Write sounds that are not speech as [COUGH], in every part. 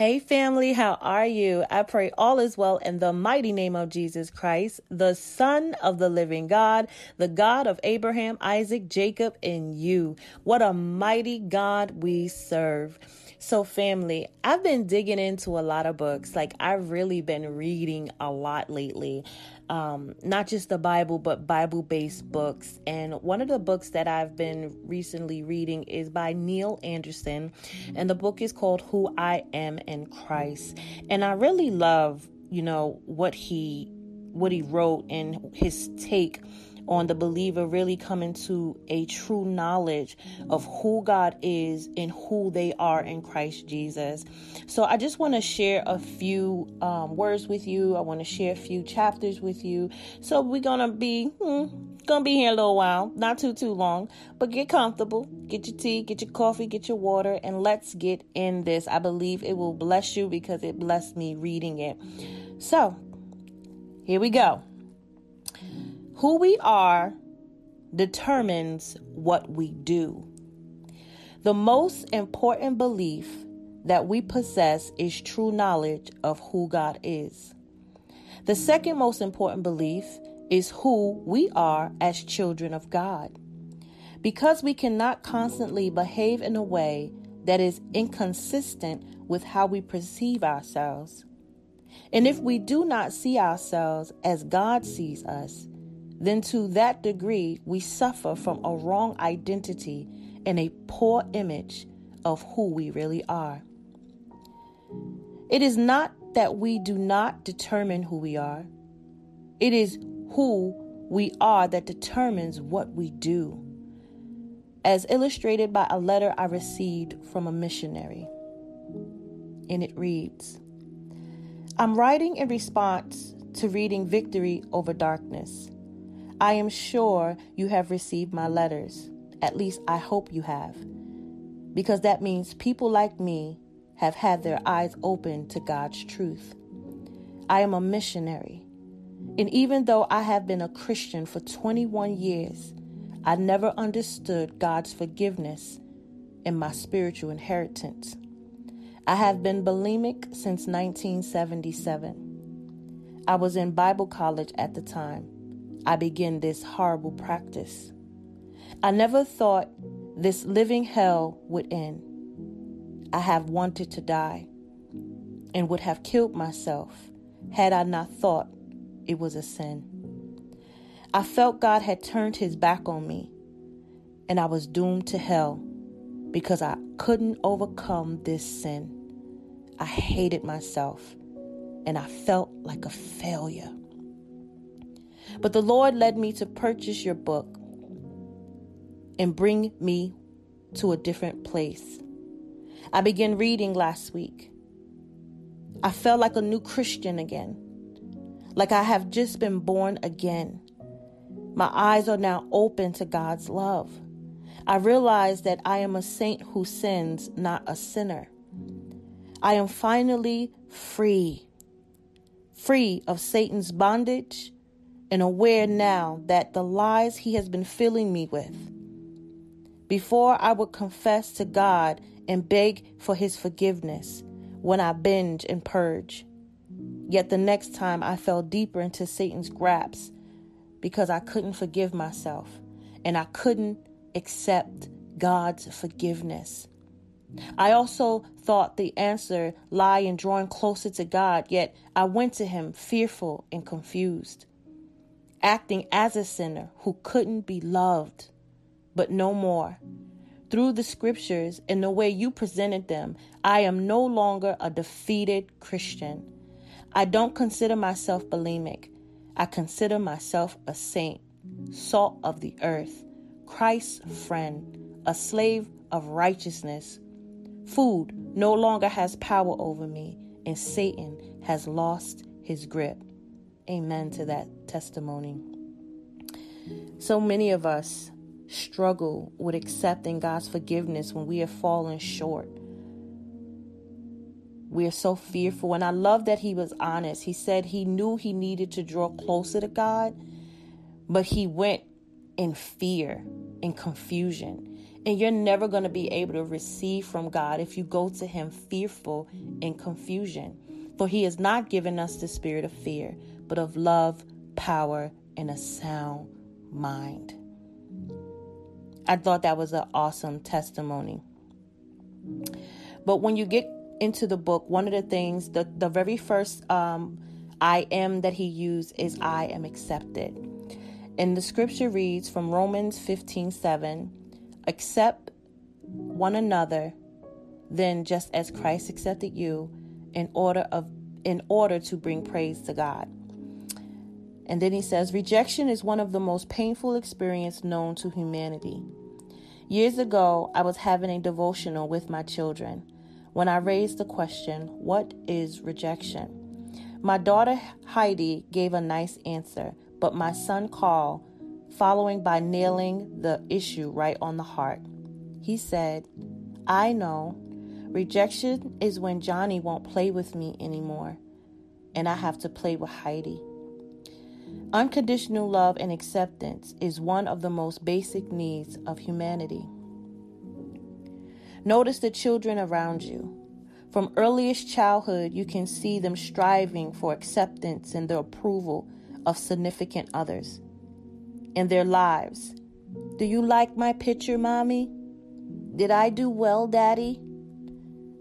Hey, family, how are you? I pray all is well in the mighty name of Jesus Christ, the Son of the living God, the God of Abraham, Isaac, Jacob, and you. What a mighty God we serve. So, family, I've been digging into a lot of books. Like, I've really been reading a lot lately. Um, not just the Bible, but Bible based books. And one of the books that I've been recently reading is by Neil Anderson. And the book is called Who I Am in Christ. And I really love, you know, what he what he wrote and his take on the believer really coming to a true knowledge of who God is and who they are in Christ Jesus. So I just want to share a few um, words with you. I want to share a few chapters with you. So we're gonna be hmm, gonna be here a little while, not too too long, but get comfortable, get your tea, get your coffee, get your water, and let's get in this. I believe it will bless you because it blessed me reading it. So here we go. Who we are determines what we do. The most important belief that we possess is true knowledge of who God is. The second most important belief is who we are as children of God. Because we cannot constantly behave in a way that is inconsistent with how we perceive ourselves. And if we do not see ourselves as God sees us, then to that degree we suffer from a wrong identity and a poor image of who we really are. It is not that we do not determine who we are, it is who we are that determines what we do, as illustrated by a letter I received from a missionary. And it reads I'm writing in response to reading Victory Over Darkness. I am sure you have received my letters. At least I hope you have. Because that means people like me have had their eyes open to God's truth. I am a missionary. And even though I have been a Christian for 21 years, I never understood God's forgiveness and my spiritual inheritance. I have been bulimic since 1977. I was in Bible college at the time. I began this horrible practice. I never thought this living hell would end. I have wanted to die and would have killed myself had I not thought it was a sin. I felt God had turned his back on me and I was doomed to hell because I couldn't overcome this sin. I hated myself and I felt like a failure. But the Lord led me to purchase your book and bring me to a different place. I began reading last week. I felt like a new Christian again, like I have just been born again. My eyes are now open to God's love. I realize that I am a saint who sins, not a sinner. I am finally free, free of Satan's bondage and aware now that the lies he has been filling me with. Before I would confess to God and beg for his forgiveness when I binge and purge. Yet the next time I fell deeper into Satan's grasp because I couldn't forgive myself and I couldn't accept God's forgiveness. I also thought the answer lay in drawing closer to God, yet I went to him fearful and confused acting as a sinner who couldn't be loved, but no more. Through the scriptures and the way you presented them, I am no longer a defeated Christian. I don't consider myself bulimic. I consider myself a saint, salt of the earth, Christ's friend, a slave of righteousness. Food no longer has power over me, and Satan has lost his grip. Amen to that testimony. So many of us struggle with accepting God's forgiveness when we have fallen short. We are so fearful. And I love that he was honest. He said he knew he needed to draw closer to God, but he went in fear, and confusion. And you're never going to be able to receive from God if you go to Him fearful and confusion. For He has not given us the spirit of fear, but of love, power, and a sound mind. I thought that was an awesome testimony. But when you get into the book, one of the things, the, the very first um, I am that he used is I am accepted. And the scripture reads from Romans 15 7 accept one another, then just as Christ accepted you in order of in order to bring praise to God. And then he says, rejection is one of the most painful experiences known to humanity. Years ago, I was having a devotional with my children when I raised the question, What is rejection? My daughter Heidi gave a nice answer, but my son Carl, following by nailing the issue right on the heart. He said, I know. Rejection is when Johnny won't play with me anymore, and I have to play with Heidi. Unconditional love and acceptance is one of the most basic needs of humanity. Notice the children around you. From earliest childhood, you can see them striving for acceptance and the approval of significant others in their lives. Do you like my picture, mommy? Did I do well, daddy?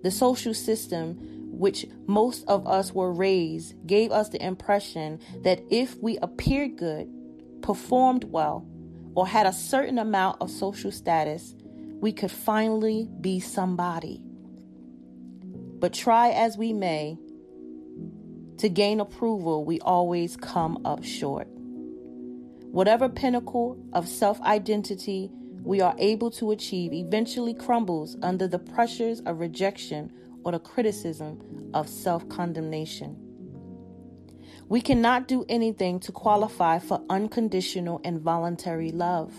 The social system which most of us were raised gave us the impression that if we appeared good, performed well, or had a certain amount of social status, we could finally be somebody. But try as we may to gain approval, we always come up short. Whatever pinnacle of self identity we are able to achieve eventually crumbles under the pressures of rejection or the criticism of self condemnation. We cannot do anything to qualify for unconditional and voluntary love.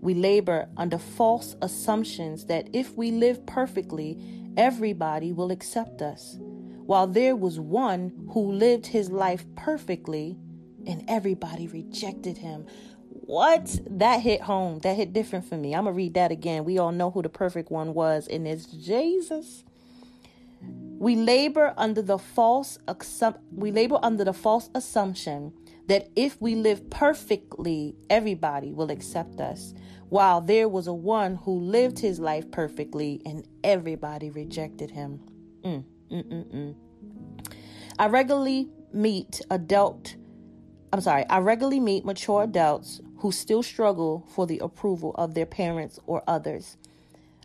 We labor under false assumptions that if we live perfectly, everybody will accept us, while there was one who lived his life perfectly and everybody rejected him. What? That hit home. That hit different for me. I'm going to read that again. We all know who the perfect one was, and it's Jesus. We labor under the false we labor under the false assumption that if we live perfectly, everybody will accept us, while there was a one who lived his life perfectly and everybody rejected him. Mm, mm, mm, mm. I regularly meet adult I'm sorry, I regularly meet mature adults who still struggle for the approval of their parents or others.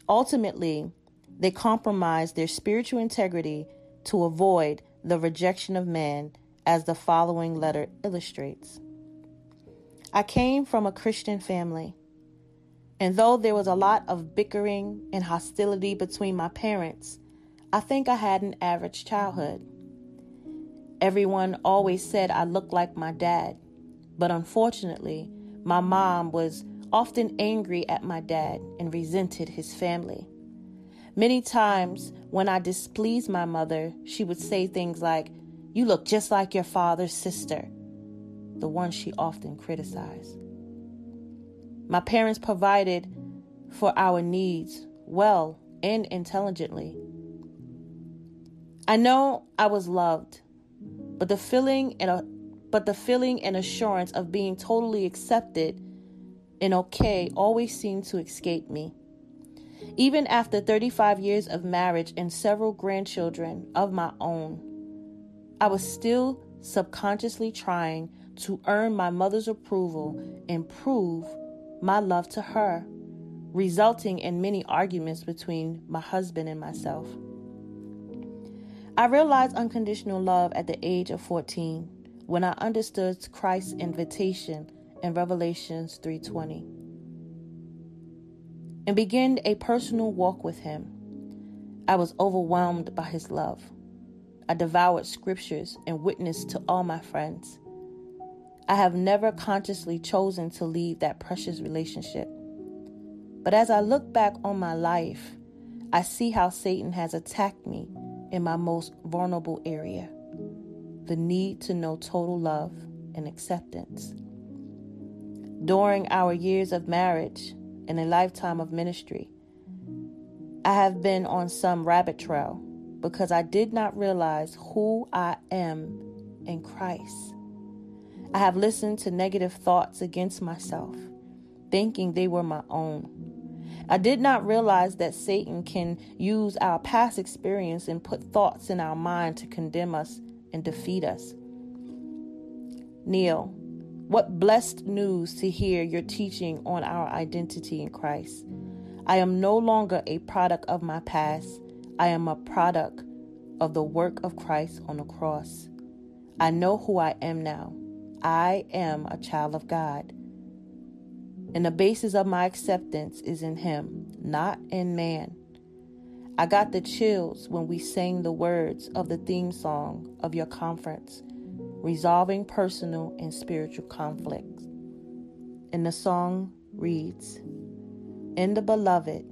Ultimately, they compromise their spiritual integrity to avoid the rejection of man, as the following letter illustrates. I came from a Christian family, and though there was a lot of bickering and hostility between my parents, I think I had an average childhood. Everyone always said I looked like my dad, but unfortunately, my mom was often angry at my dad and resented his family. Many times when I displeased my mother, she would say things like, You look just like your father's sister, the one she often criticized. My parents provided for our needs well and intelligently. I know I was loved, but the feeling and a, but the feeling and assurance of being totally accepted and okay always seemed to escape me. Even after 35 years of marriage and several grandchildren of my own, I was still subconsciously trying to earn my mother's approval and prove my love to her, resulting in many arguments between my husband and myself. I realized unconditional love at the age of 14 when I understood Christ's invitation in Revelations 3:20 and began a personal walk with Him. I was overwhelmed by His love. I devoured scriptures and witnessed to all my friends. I have never consciously chosen to leave that precious relationship. But as I look back on my life, I see how Satan has attacked me in my most vulnerable area the need to know total love and acceptance. During our years of marriage, in a lifetime of ministry. I have been on some rabbit trail because I did not realize who I am in Christ. I have listened to negative thoughts against myself, thinking they were my own. I did not realize that Satan can use our past experience and put thoughts in our mind to condemn us and defeat us. Neil, what blessed news to hear your teaching on our identity in Christ. I am no longer a product of my past. I am a product of the work of Christ on the cross. I know who I am now. I am a child of God. And the basis of my acceptance is in Him, not in man. I got the chills when we sang the words of the theme song of your conference, Resolving Personal and Spiritual Conflicts. And the song reads In the beloved,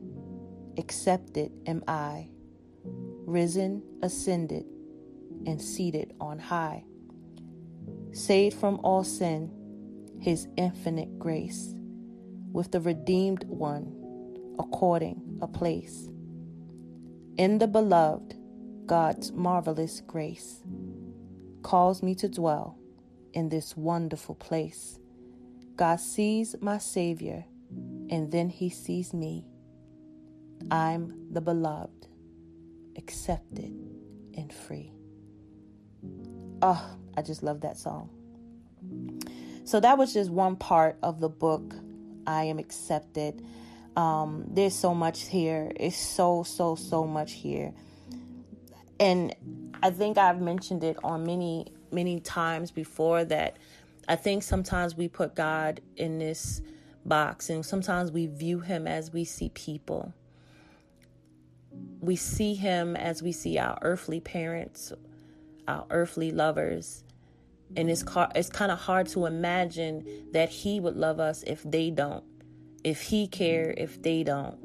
accepted am I, risen, ascended, and seated on high, saved from all sin, his infinite grace with the redeemed one according a place. In the beloved, God's marvelous grace calls me to dwell in this wonderful place. God sees my Savior, and then He sees me. I'm the beloved, accepted, and free. Oh, I just love that song. So that was just one part of the book I am accepted. Um, there's so much here. It's so, so, so much here. And I think I've mentioned it on many, many times before that I think sometimes we put God in this box and sometimes we view him as we see people. We see him as we see our earthly parents, our earthly lovers, and it's it's kind of hard to imagine that he would love us if they don't if he care if they don't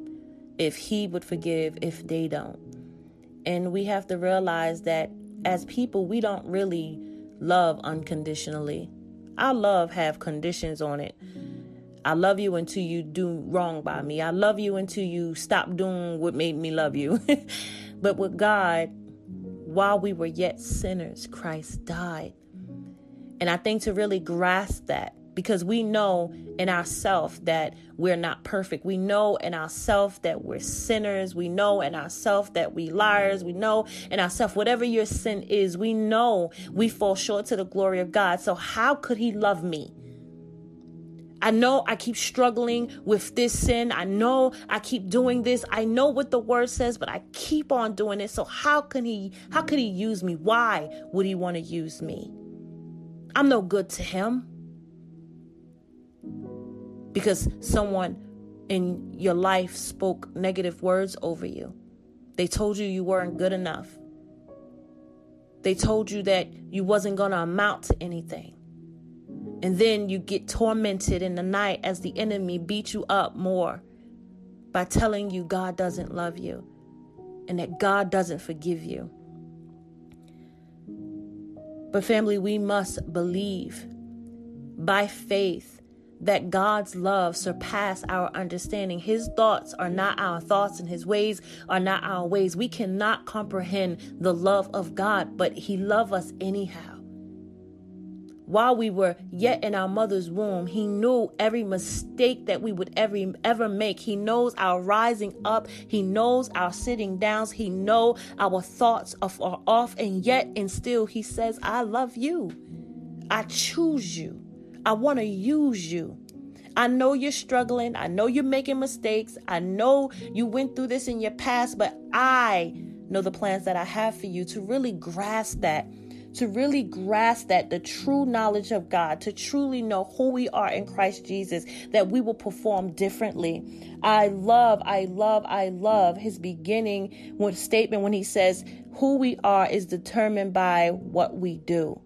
if he would forgive if they don't and we have to realize that as people we don't really love unconditionally our love have conditions on it I love you until you do wrong by me. I love you until you stop doing what made me love you. [LAUGHS] but with God, while we were yet sinners, Christ died. And I think to really grasp that, because we know in ourselves that we're not perfect. We know in ourselves that we're sinners. We know in ourselves that we liars. We know in ourselves whatever your sin is, we know we fall short to the glory of God. So how could he love me? I know I keep struggling with this sin. I know I keep doing this. I know what the word says, but I keep on doing it. So how can he how could he use me? Why would he want to use me? I'm no good to him. Because someone in your life spoke negative words over you. They told you you weren't good enough. They told you that you wasn't going to amount to anything. And then you get tormented in the night as the enemy beats you up more by telling you God doesn't love you and that God doesn't forgive you. But, family, we must believe by faith that God's love surpass our understanding. His thoughts are not our thoughts and his ways are not our ways. We cannot comprehend the love of God, but he loved us anyhow. While we were yet in our mother's womb, he knew every mistake that we would ever ever make. He knows our rising up. He knows our sitting downs. He know our thoughts are off, and yet and still he says, "I love you. I choose you. I want to use you." I know you're struggling. I know you're making mistakes. I know you went through this in your past, but I know the plans that I have for you to really grasp that to really grasp that the true knowledge of God, to truly know who we are in Christ Jesus, that we will perform differently. I love, I love, I love his beginning statement when he says, Who we are is determined by what we do.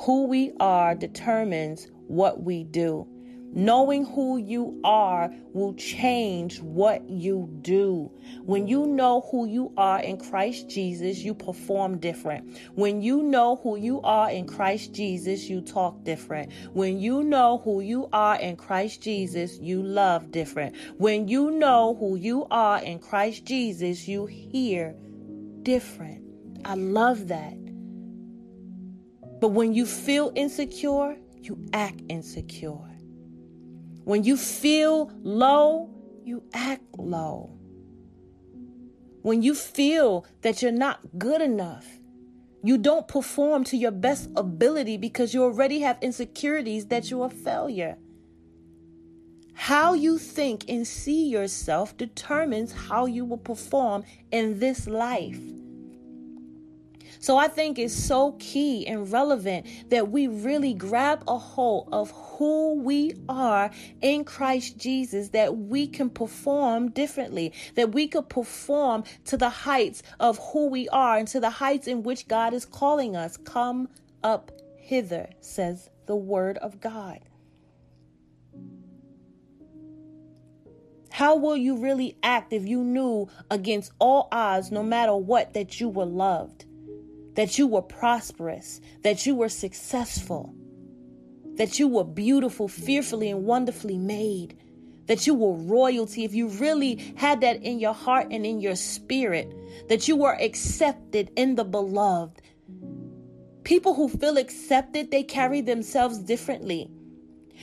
Who we are determines what we do. Knowing who you are will change what you do. When you know who you are in Christ Jesus, you perform different. When you know who you are in Christ Jesus, you talk different. When you know who you are in Christ Jesus, you love different. When you know who you are in Christ Jesus, you hear different. I love that. But when you feel insecure, you act insecure. When you feel low, you act low. When you feel that you're not good enough, you don't perform to your best ability because you already have insecurities that you're a failure. How you think and see yourself determines how you will perform in this life. So I think it's so key and relevant that we really grab a hold of who we are in Christ Jesus, that we can perform differently, that we could perform to the heights of who we are and to the heights in which God is calling us. Come up hither, says the word of God. How will you really act if you knew against all odds, no matter what, that you were loved? That you were prosperous, that you were successful, that you were beautiful, fearfully and wonderfully made, that you were royalty, if you really had that in your heart and in your spirit, that you were accepted in the beloved. People who feel accepted, they carry themselves differently.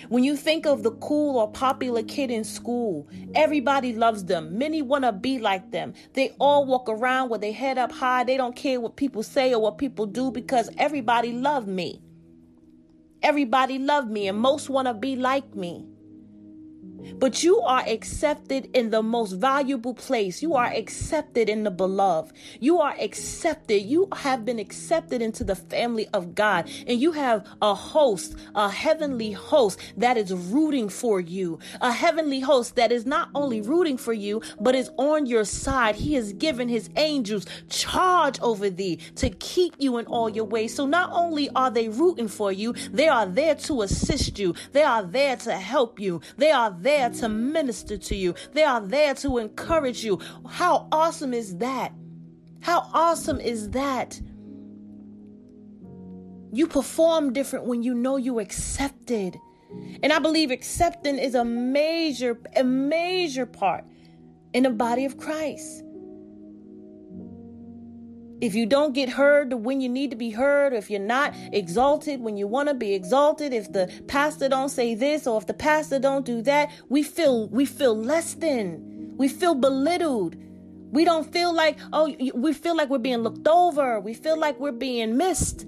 When you think of the cool or popular kid in school, everybody loves them. Many want to be like them. They all walk around with their head up high. They don't care what people say or what people do because everybody love me. Everybody love me and most want to be like me. But you are accepted in the most valuable place. You are accepted in the beloved. You are accepted. You have been accepted into the family of God. And you have a host, a heavenly host that is rooting for you. A heavenly host that is not only rooting for you, but is on your side. He has given his angels charge over thee to keep you in all your ways. So not only are they rooting for you, they are there to assist you. They are there to help you. They are there there to minister to you, they are there to encourage you. How awesome is that? How awesome is that? You perform different when you know you accepted. And I believe accepting is a major, a major part in the body of Christ if you don't get heard when you need to be heard, or if you're not exalted when you want to be exalted, if the pastor don't say this or if the pastor don't do that, we feel we feel less than. We feel belittled. We don't feel like oh we feel like we're being looked over. We feel like we're being missed.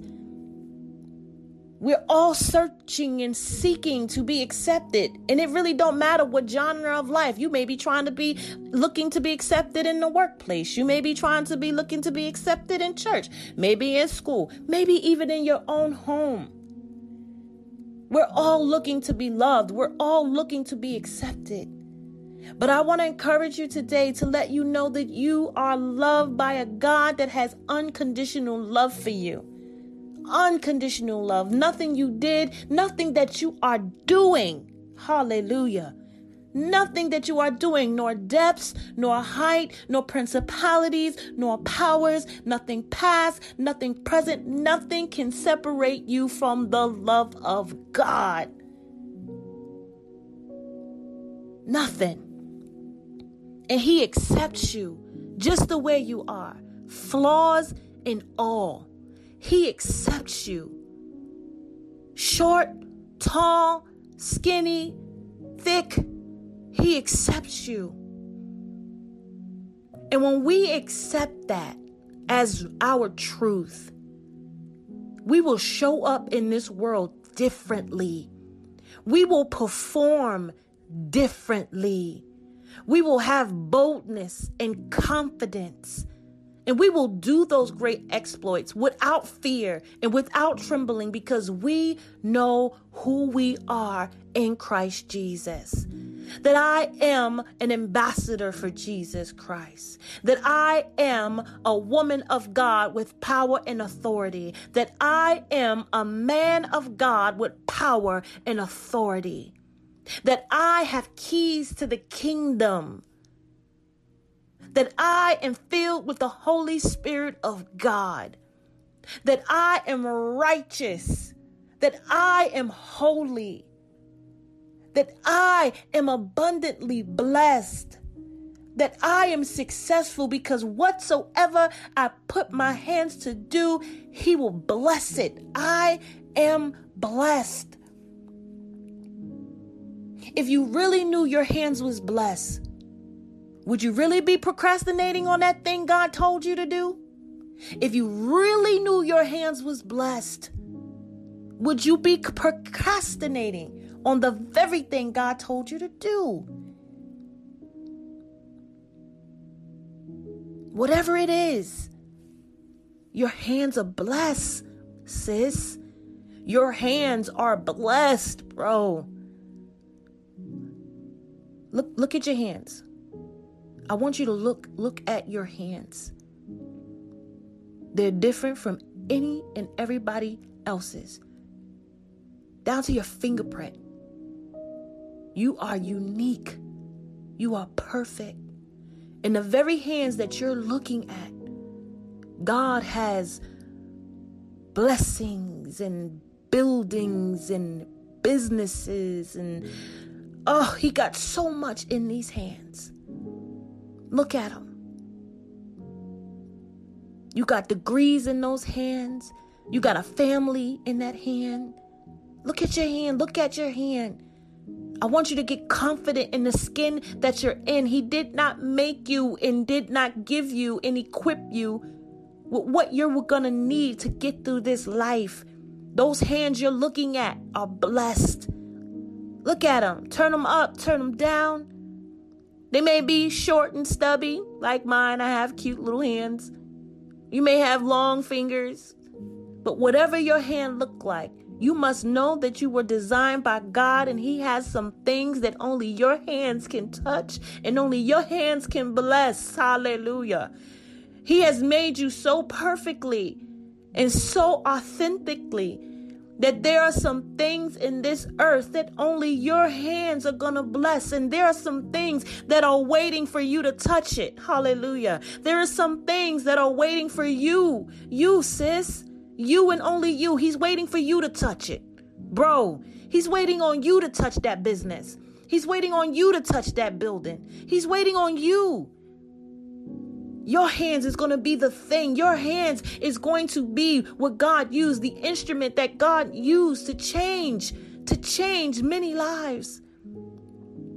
We're all searching and seeking to be accepted. And it really don't matter what genre of life. You may be trying to be looking to be accepted in the workplace. You may be trying to be looking to be accepted in church, maybe in school, maybe even in your own home. We're all looking to be loved. We're all looking to be accepted. But I want to encourage you today to let you know that you are loved by a God that has unconditional love for you unconditional love. Nothing you did, nothing that you are doing. Hallelujah. Nothing that you are doing, nor depths, nor height, nor principalities, nor powers, nothing past, nothing present, nothing can separate you from the love of God. Nothing. And He accepts you just the way you are, flaws and all. He accepts you. Short, tall, skinny, thick, He accepts you. And when we accept that as our truth, we will show up in this world differently. We will perform differently. We will have boldness and confidence and we will do those great exploits without fear and without trembling because we know who we are in Christ Jesus. That I am an ambassador for Jesus Christ. That I am a woman of God with power and authority. That I am a man of God with power and authority. that I have keys to the kingdom, that I am filled with the Holy Spirit of God, that I am righteous, that I am holy, that I am abundantly blessed, that I am successful because whatsoever I put my hands to do, He will bless it. I am blessed. If you really knew your hands was blessed, would you really be procrastinating on that thing God told you to do? If you really knew your hands was blessed, would you be procrastinating on the very thing God told you to do? Whatever it is, your hands are blessed, sis. Your hands are blessed, bro. Look look at your hands. I want you to look look at your hands. They're different from any and everybody else's. Down to your fingerprint. You are unique. You are perfect. In the very hands that you're looking at, God has blessings and buildings and businesses and oh, he got so much in these hands. Look at them. You got degrees in those hands. You got a family in that hand. Look at your hand. Look at your hand. I want you to get confident in the skin that you're in. He did not make you and did not give you and equip you with what you're going to need to get through this life. Those hands you're looking at are blessed. Look at them. Turn them up, turn them down. They may be short and stubby, like mine. I have cute little hands. You may have long fingers. But whatever your hand look like, you must know that you were designed by God and He has some things that only your hands can touch and only your hands can bless. Hallelujah. He has made you so perfectly and so authentically that there are some things in this earth that only your hands are going to bless. And there are some things that are waiting for you to touch it. Hallelujah. There are some things that are waiting for you. You, sis. You and only you. He's waiting for you to touch it. Bro, he's waiting on you to touch that business. He's waiting on you to touch that building. He's waiting on you. Your hands is going to be the thing. Your hands is going to be what God used, the instrument that God used to change, to change many lives.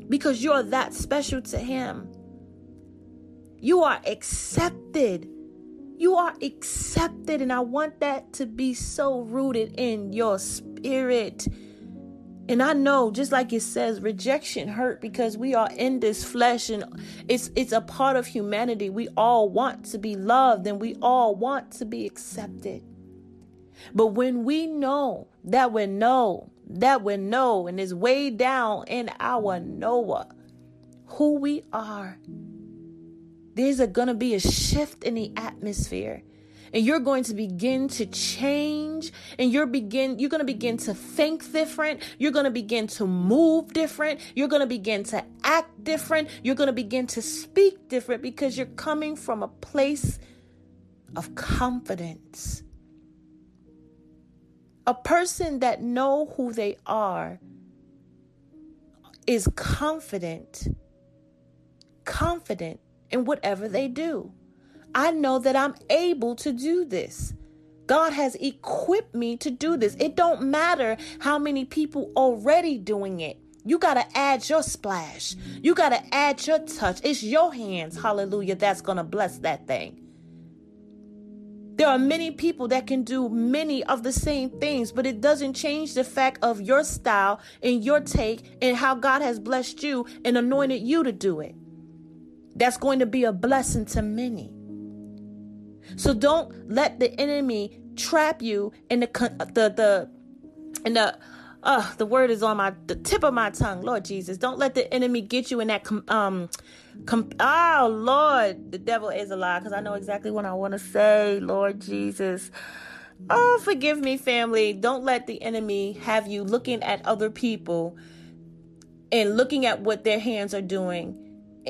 Because you're that special to Him. You are accepted you are accepted, and I want that to be so rooted in your spirit. And I know, just like it says, rejection hurt because we are in this flesh and it's it's a part of humanity. We all want to be loved and we all want to be accepted. But when we know that we know, that we know, and is way down in our Noah, who we are, there's going to be a shift in the atmosphere and you're going to begin to change and you're begin you're going to begin to think different. You're going to begin to move different. You're going to begin to act different. You're going to begin to speak different because you're coming from a place of confidence. A person that know who they are is confident confident in whatever they do. I know that I'm able to do this. God has equipped me to do this. It don't matter how many people already doing it. You got to add your splash. You got to add your touch. It's your hands, hallelujah, that's going to bless that thing. There are many people that can do many of the same things, but it doesn't change the fact of your style and your take and how God has blessed you and anointed you to do it that's going to be a blessing to many. So don't let the enemy trap you in the the the in the uh the word is on my the tip of my tongue. Lord jesus don't let the enemy get you in that com, um com, oh lord the devil is a lie because i know exactly what i want to say lord jesus. Oh forgive me family. Don't let the enemy have you looking at other people and looking at what their hands are doing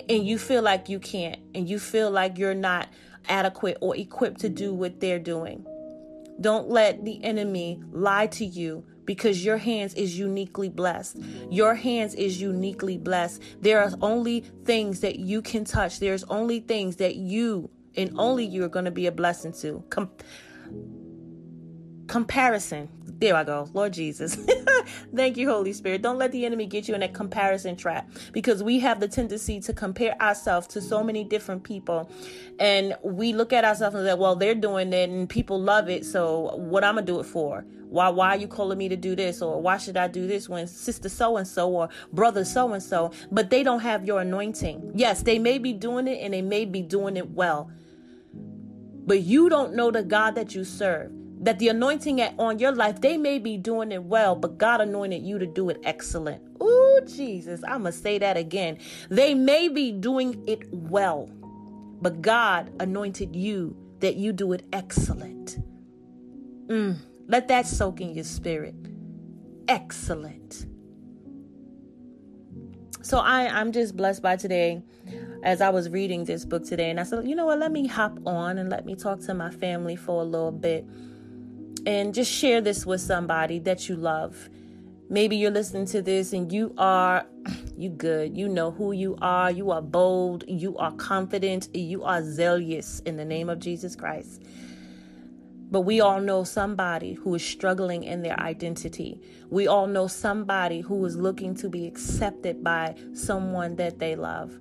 and you feel like you can't and you feel like you're not adequate or equipped to do what they're doing. Don't let the enemy lie to you because your hands is uniquely blessed. Your hands is uniquely blessed. There are only things that you can touch. There's only things that you and only you are going to be a blessing to. Com- comparison. There I go. Lord Jesus. [LAUGHS] Thank you, Holy Spirit. Don't let the enemy get you in a comparison trap because we have the tendency to compare ourselves to so many different people. And we look at ourselves and say, well, they're doing it and people love it. So what I'm going to do it for? Why, why are you calling me to do this? Or why should I do this when sister so and so or brother so and so? But they don't have your anointing. Yes, they may be doing it and they may be doing it well. But you don't know the God that you serve that the anointing on your life, they may be doing it well, but God anointed you to do it excellent. Oh, Jesus, I'm going to say that again. They may be doing it well, but God anointed you that you do it excellent. Mm, let that soak in your spirit. Excellent. So I, I'm just blessed by today as I was reading this book today. And I said, you know what, let me hop on and let me talk to my family for a little bit and just share this with somebody that you love. Maybe you're listening to this and you are [CLEARS THROAT] you good. You know who you are. You are bold, you are confident, you are zealous in the name of Jesus Christ. But we all know somebody who is struggling in their identity. We all know somebody who is looking to be accepted by someone that they love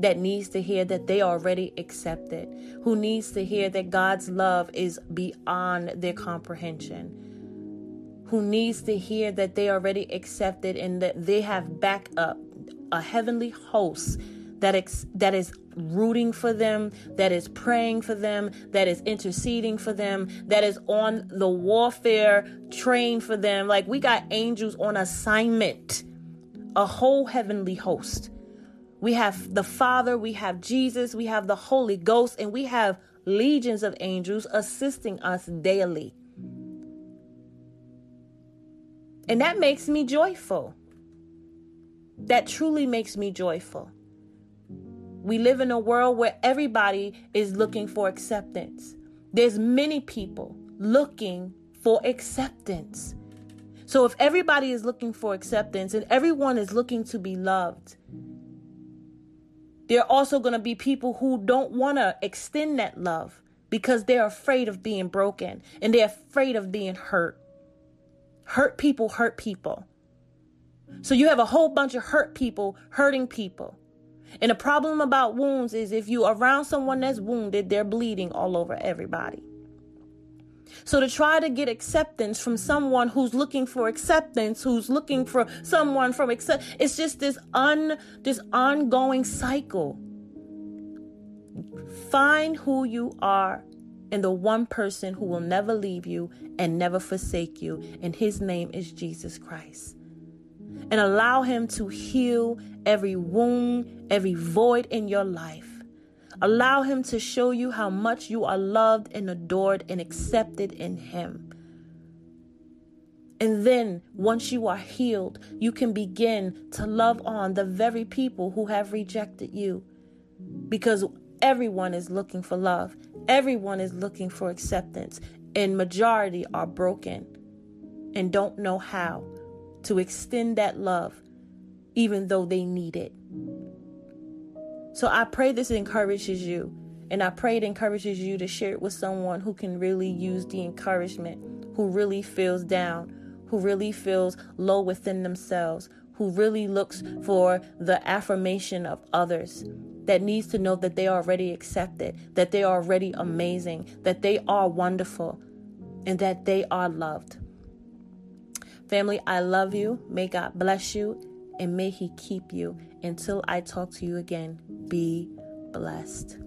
that needs to hear that they already accepted, who needs to hear that God's love is beyond their comprehension, who needs to hear that they already accepted and that they have backup, a heavenly host that ex- that is rooting for them, that is praying for them, that is interceding for them, that is on the warfare train for them. Like we got angels on assignment, a whole heavenly host we have the Father, we have Jesus, we have the Holy Ghost, and we have legions of angels assisting us daily. And that makes me joyful. That truly makes me joyful. We live in a world where everybody is looking for acceptance. There's many people looking for acceptance. So if everybody is looking for acceptance and everyone is looking to be loved, there are also going to be people who don't want to extend that love because they're afraid of being broken and they're afraid of being hurt. Hurt people hurt people. So you have a whole bunch of hurt people hurting people. And the problem about wounds is if you're around someone that's wounded, they're bleeding all over everybody. So to try to get acceptance from someone who's looking for acceptance, who's looking for someone from accept, it's just this un this ongoing cycle. Find who you are and the one person who will never leave you and never forsake you, and his name is Jesus Christ. And allow him to heal every wound, every void in your life Allow Him to show you how much you are loved and adored and accepted in Him. And then, once you are healed, you can begin to love on the very people who have rejected you. Because everyone is looking for love, everyone is looking for acceptance, and majority are broken and don't know how to extend that love, even though they need it. So I pray this encourages you. And I pray it encourages you to share it with someone who can really use the encouragement, who really feels down, who really feels low within themselves, who really looks for the affirmation of others, that needs to know that they are already accepted, that they are already amazing, that they are wonderful, and that they are loved. Family, I love you. May God bless you and may He keep you. Until I talk to you again, be blessed.